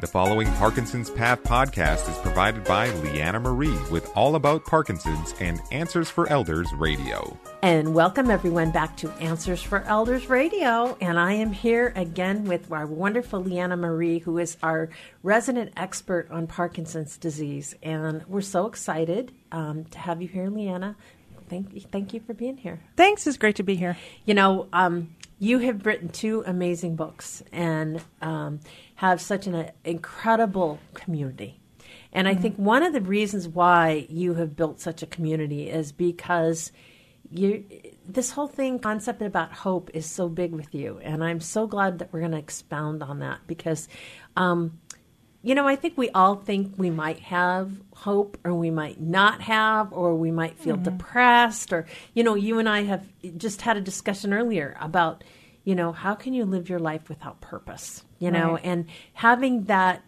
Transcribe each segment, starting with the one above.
The following Parkinson's Path podcast is provided by Leanna Marie with All About Parkinson's and Answers for Elders Radio. And welcome everyone back to Answers for Elders Radio. And I am here again with our wonderful Leanna Marie, who is our resident expert on Parkinson's disease. And we're so excited um, to have you here, Leanna. Thank you, thank you for being here. Thanks. It's great to be here. You know, um, you have written two amazing books and um, have such an incredible community. And I think one of the reasons why you have built such a community is because you this whole thing concept about hope is so big with you and i'm so glad that we're going to expound on that because um, you know i think we all think we might have hope or we might not have or we might feel Mm-hmm. depressed or you know you and i have just had a discussion earlier about you know how can you live your life without purpose you know Right. and having that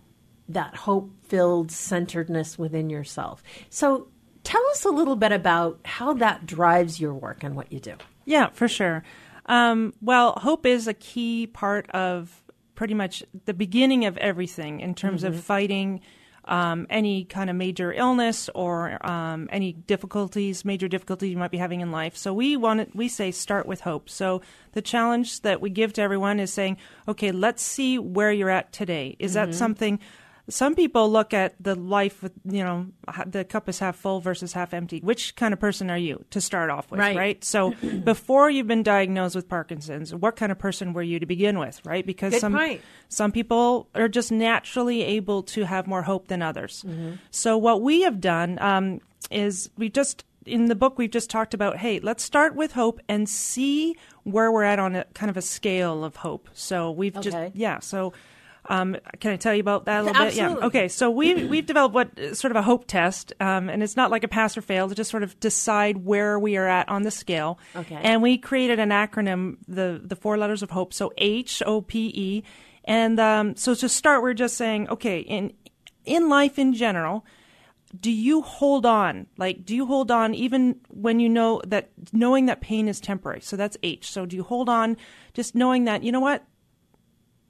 that hope filled centeredness within yourself so tell us a little bit about how that drives your work and what you do Yeah, for sure. Um, well, hope is a key part of pretty much the beginning of everything in terms of fighting um, any kind of major illness or um, any difficulties, major difficulties you might be having in life. So we want we say start with hope. So the challenge that we give to everyone is saying, okay, let's see where you're at today. Is that something? Some people look at the life with, you know, the cup is half full versus half empty. Which kind of person are you to start off with, Right. right? So before you've been diagnosed with Parkinson's, what kind of person were you to begin with, right? Because Good some point. some people are just naturally able to have more hope than others. Mm-hmm. So what we have done um, is we just in the book we've just talked about. Hey, let's start with hope and see where we're at on a kind of a scale of hope. So we've Okay. just yeah. So um, can I tell you about that a little bit? Yeah. Okay. So we we've developed what sort of a hope test, um, and it's not like a pass or fail to just sort of decide where we are at on the scale. Okay. And we created an acronym, the the four letters of hope. So H O P E, and um, so to start, we're just saying, okay, in in life in general, do you hold on? Like, do you hold on even when you know that knowing that pain is temporary? So that's H. So do you hold on, just knowing that you know what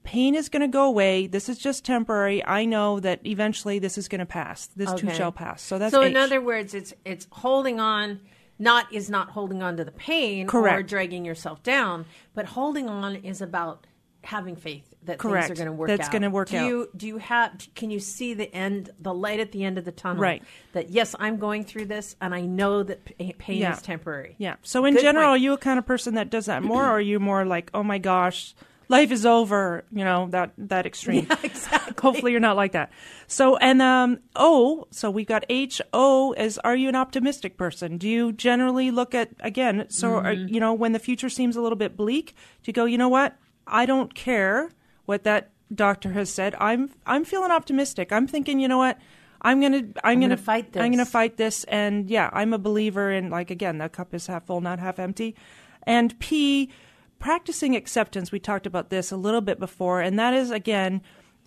pain is going to go away. This is just temporary. I know that eventually this is going to pass. This too shall pass. So that's so H. in other words it's it's holding on not is not holding on to the pain Correct. or dragging yourself down but holding on is about having faith that Correct. things are going to work That's out. gonna work out. do out. you do you have can you see the end the light at the end of the tunnel Right. that yes i'm going through this and i know that eh, pain Yeah. is temporary Yeah. So in Good general, point. are you a kind of person that does that more, or are you more like, oh my gosh, life is over? You know that that extreme. Yeah, exactly. Hopefully, you're not like that. So and um O. So we've got H O as are you an optimistic person? Do you generally look at again? So Mm-hmm. you know when the future seems a little bit bleak, do you go, you know what? I don't care what that doctor has said. I'm I'm feeling optimistic. I'm thinking, you know what? I'm gonna I'm, gonna gonna fight this. I'm gonna fight this, and yeah, I'm a believer in like again, the cup is half full, not half empty. And P, practicing acceptance. We talked about this a little bit before, and that is again,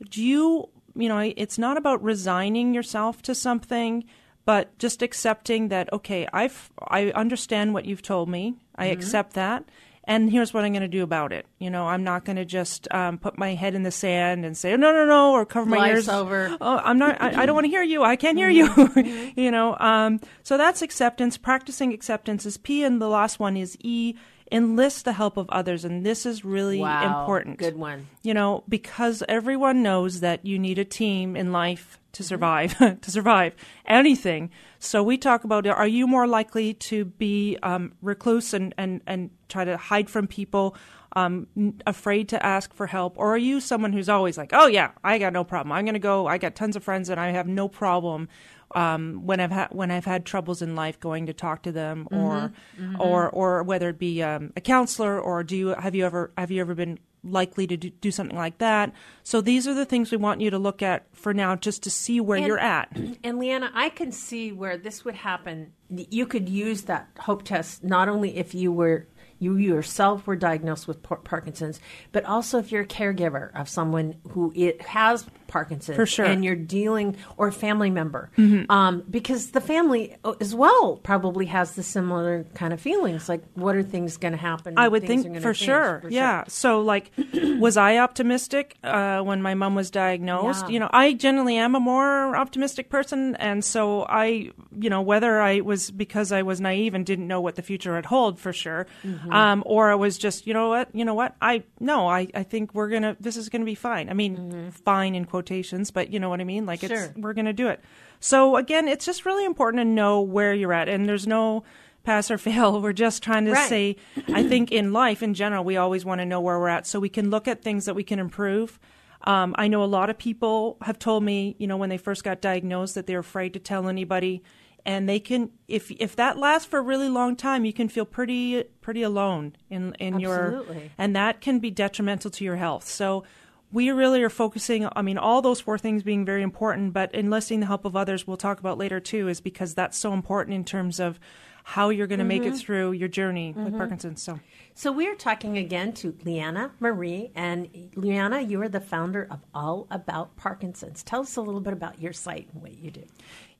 do you you know, it's not about resigning yourself to something, but just accepting that okay, I've I understand what you've told me. I Mm-hmm. accept that. And here's what I'm going to do about it. You know, I'm not going to just um, put my head in the sand and say, no, no, no, or cover my Life's ears. over. Oh, I'm not. I, I don't want to hear you. I can't hear Mm-hmm. you. you know. Um, so that's acceptance. Practicing acceptance is P, and the last one is E. Enlist the help of others, and this is really wow important. good one You know, because everyone knows that you need a team in life Mm-hmm. to survive, to survive anything. So we talk about: Are you more likely to be um, recluse and, and and try to hide from people? Um, n- afraid to ask for help, or are you someone who's always like, "Oh yeah, I got no problem. I'm going to go. I got tons of friends, and I have no problem um, when I've had when I've had troubles in life going to talk to them, or or or whether it be um, a counselor, or do you have you ever have you ever been likely to do, do something like that? So these are the things we want you to look at for now, just to see where And- you're at. And Leanna, I can see where this would happen. You could use that hope test not only if you were you yourself were diagnosed with par- Parkinson's, but also if you're a caregiver of someone who it has Parkinson's, For sure. and you're dealing or a family member, um, because the family uh, as well probably has the similar kind of feelings. Like, what are things going to happen? I would Things think gonna for sure. yeah. So, like, was I optimistic uh, when my mom was diagnosed? Yeah. You know, I generally am a more optimistic person, and so I, you know, whether I was because I was naive and didn't know what the future would hold for sure, Mm-hmm. Um, or I was just, you know what, you know what, I no, I, I think we're gonna, this is gonna be fine. I mean, fine in quotations, but you know what I mean. Like, it's Mm-hmm. We're gonna do it. So again, it's just really important to know where you're at, and there's no pass or fail. We're just trying to Right. say, I think in life in general, we always want to know where we're at so we can look at things that we can improve. Um, I know a lot of people have told me, you know, when they first got diagnosed that they're afraid to tell anybody. And they can, if if that lasts for a really long time, you can feel pretty pretty alone in in your, and that can be detrimental to your health. So we really are focusing. I mean, all those four things being very important, but enlisting the help of others, we'll talk about later too, is because that's so important in terms of how you're going to make it through your journey with Parkinson's. So. So we're talking again to Leanna Marie, and Leanna, you are the founder of All About Parkinson's. Tell us a little bit about your site and what you do.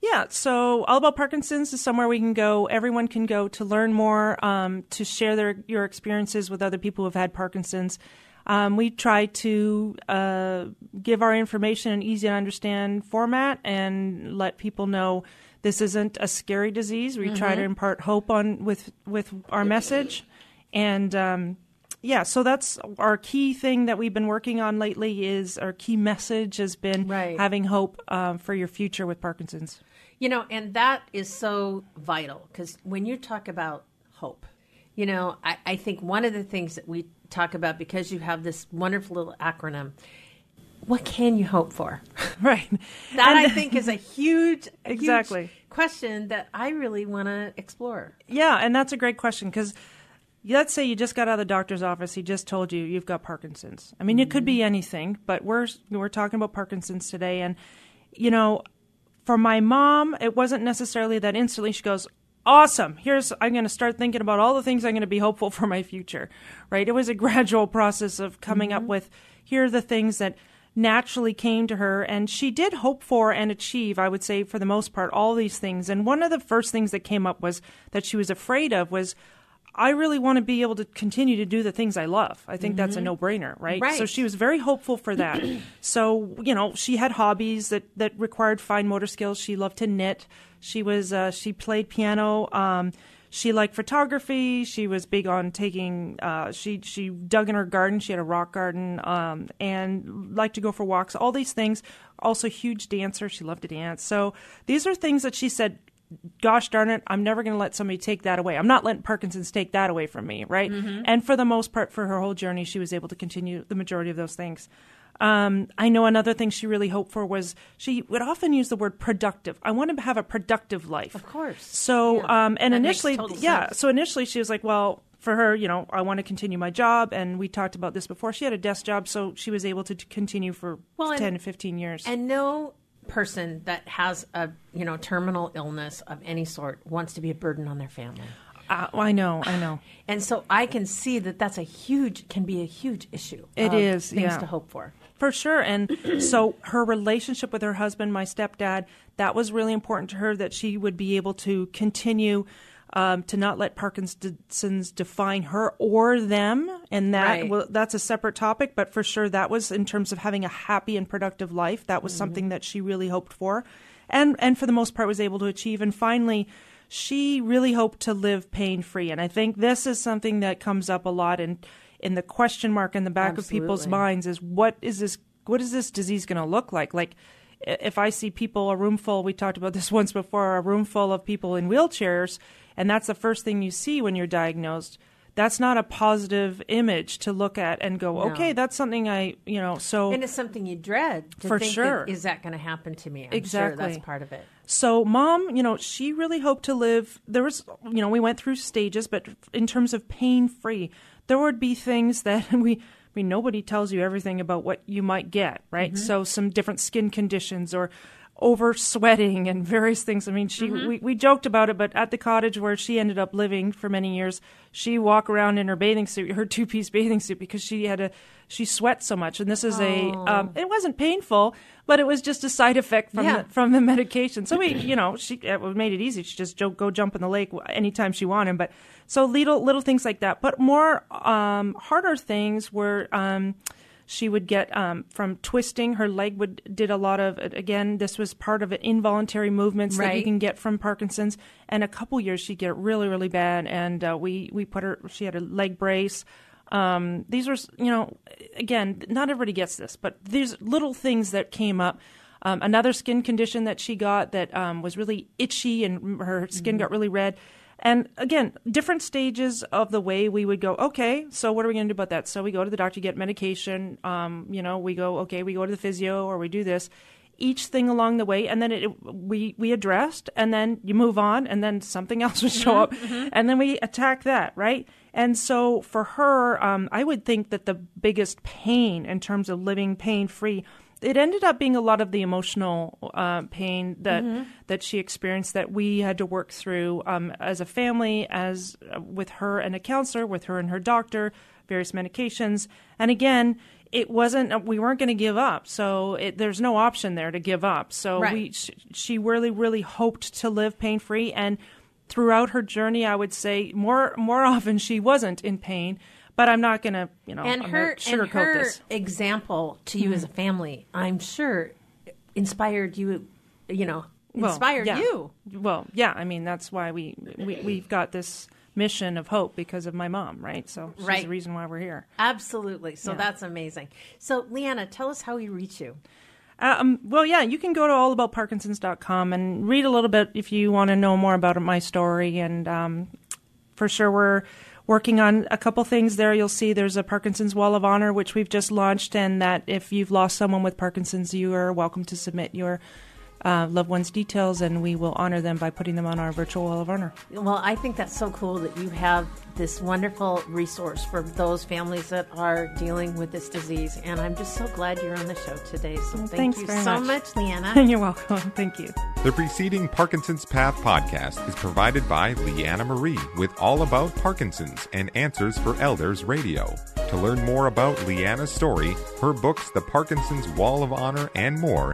Yeah, so All About Parkinson's is somewhere we can go. Everyone can go to learn more, um, to share their your experiences with other people who have had Parkinson's. Um, we try to uh, give our information in an easy to understand format and let people know this isn't a scary disease. We try to impart hope on with with our message, and um, yeah, so that's our key thing that we've been working on lately. Is our key message has been Right. having hope um, for your future with Parkinson's. You know, and that is so vital because when you talk about hope, you know, I, I think one of the things that we talk about because you have this wonderful little acronym, what can you hope for? Right. That And- I think is a huge, a huge Exactly. question that I really want to explore. Yeah, and that's a great question because let's say you just got out of the doctor's office. He just told you you've got Parkinson's. I mean, it could be mm-hmm. anything, but we're we're talking about Parkinson's today, and you know, for my mom, it wasn't necessarily that instantly she goes. Awesome. Here's I'm going to start thinking about all the things I'm going to be hopeful for my future. Right? It was a gradual process of coming up mm-hmm. with here are the things that naturally came to her and she did hope for and achieve i would say for the most part all these things. And one of the first things that came up was that she was afraid of was i really want to be able to continue to do the things i love. I think that's a no-brainer right? Right. so she was very hopeful for that. So you know she had hobbies that that required fine motor skills. She loved to knit. She was uh, she played piano um, she liked photography. She was big on taking. Uh, she she dug in her garden. She had a rock garden, um, and liked to go for walks. All these things. Also, huge dancer. She loved to dance. So these are things that she said. Gosh darn it! I'm never going to let somebody take that away. I'm not letting Parkinson's take that away from me, right? And for the most part, for her whole journey, she was able to continue the majority of those things. Um, I know another thing she really hoped for was she would often use the word productive. I want to have a productive life. Of course. So, Yeah. um, and That initially, yeah. sense. So initially, she was like, "Well, for her, you know, I want to continue my job." And we talked about this before. She had a desk job, so she was able to continue for Well, and- ten to fifteen years. And no person that has a you know terminal illness of any sort wants to be a burden on their family. Uh, I know, I know. And so I can see that that's a huge can be a huge issue. It of things yeah. to hope for. For sure. And so her relationship with her husband, my stepdad, that was really important to her that she would be able to continue um, to not let Parkinson's define her or them. And that Right. well, that's a separate topic, but for sure that was in terms of having a happy and productive life. That was Mm-hmm. something that she really hoped for. And and for the most part was able to achieve. And finally, she really hoped to live pain free. And I think this is something that comes up a lot in in the question mark in the back of people's minds is what is this what is this disease going to look like like if i see people a room full we talked about this once before a room full of people in wheelchairs and that's the first thing you see when you're diagnosed that's not a positive image to look at and go No. okay that's something i you know so And it's something you dread to For think sure. That, is that going to happen to me? I'm Exactly. Sure that's part of it. So, mom, you know, she really hoped to live. There was, you know, we went through stages, but in terms of pain free, there would be things that we, I mean, nobody tells you everything about what you might get, right? Mm-hmm. So, some different skin conditions or over sweating and various things. I mean, she Mm-hmm. we, we joked about it, but at the cottage where she ended up living for many years, she walked around in her bathing suit, her two piece bathing suit, because she had a she sweat so much. And this is a um, it wasn't painful, but it was just a side effect from Yeah. the, from the medication. So we, you know, she it made it easy. She just go jump in the lake anytime she wanted. But so little little things like that. But more um, harder things were. Um, she would get um, from twisting. Her leg would did a lot of again this was part of involuntary movements that you can get from parkinson's. And a couple years she'd get really really bad. And uh, we we put her she had a leg brace. Um, these were you know again not everybody gets this but these little things that came up. Um, another skin condition that she got that um, was really itchy and her skin got really red and again, different stages of the way we would go, okay, so what are we going to do about that? So we go to the doctor, get medication. Um, you know, we go, okay, we go to the physio or we do this. Each thing along the way, and then it, we we addressed, and then you move on, and then something else would show up, and then we attack that, right? And so for her, um, I would think that the biggest pain in terms of living pain free it ended up being a lot of the emotional uh, pain that that she experienced that we had to work through um, as a family, as uh, with her and a counselor, with her and her doctor, various medications, and again. It wasn't. uh, We weren't going to give up, so it, there's no option there to give up. So Right. we, sh- she really, really hoped to live pain free, and throughout her journey, I would say more, more often she wasn't in pain. But I'm not going to, you know, and I'm her sugarcoat and her this. Mm-hmm. example to you as a family, I'm sure, inspired you. You know, Well, inspired yeah. you. Well, yeah, I mean that's why we, we we've got this mission of hope because of my mom, right? So she's Right. the reason why we're here. Absolutely. So Yeah. that's amazing. So, Leanna, tell us how we reach you. Um, well, yeah, you can go to allaboutparkinsons.com and read a little bit if you want to know more about my story. And um, for sure, we're working on a couple things there. You'll see there's a Parkinson's Wall of Honor, which we've just launched, and that if you've lost someone with Parkinson's, you are welcome to submit your uh, loved one's details, and we will honor them by putting them on our virtual Wall of Honor. Well, I think that's so cool that you have this wonderful resource for those families that are dealing with this disease. And I'm just so glad you're on the show today. So thank thanks you so much. much, Leanna. You're welcome. Thank you. The preceding Parkinson's Path podcast is provided by Leanna Marie with All About Parkinson's and Answers for Elders Radio. To learn more about Leanna's story, her books, The Parkinson's Wall of Honor, and more,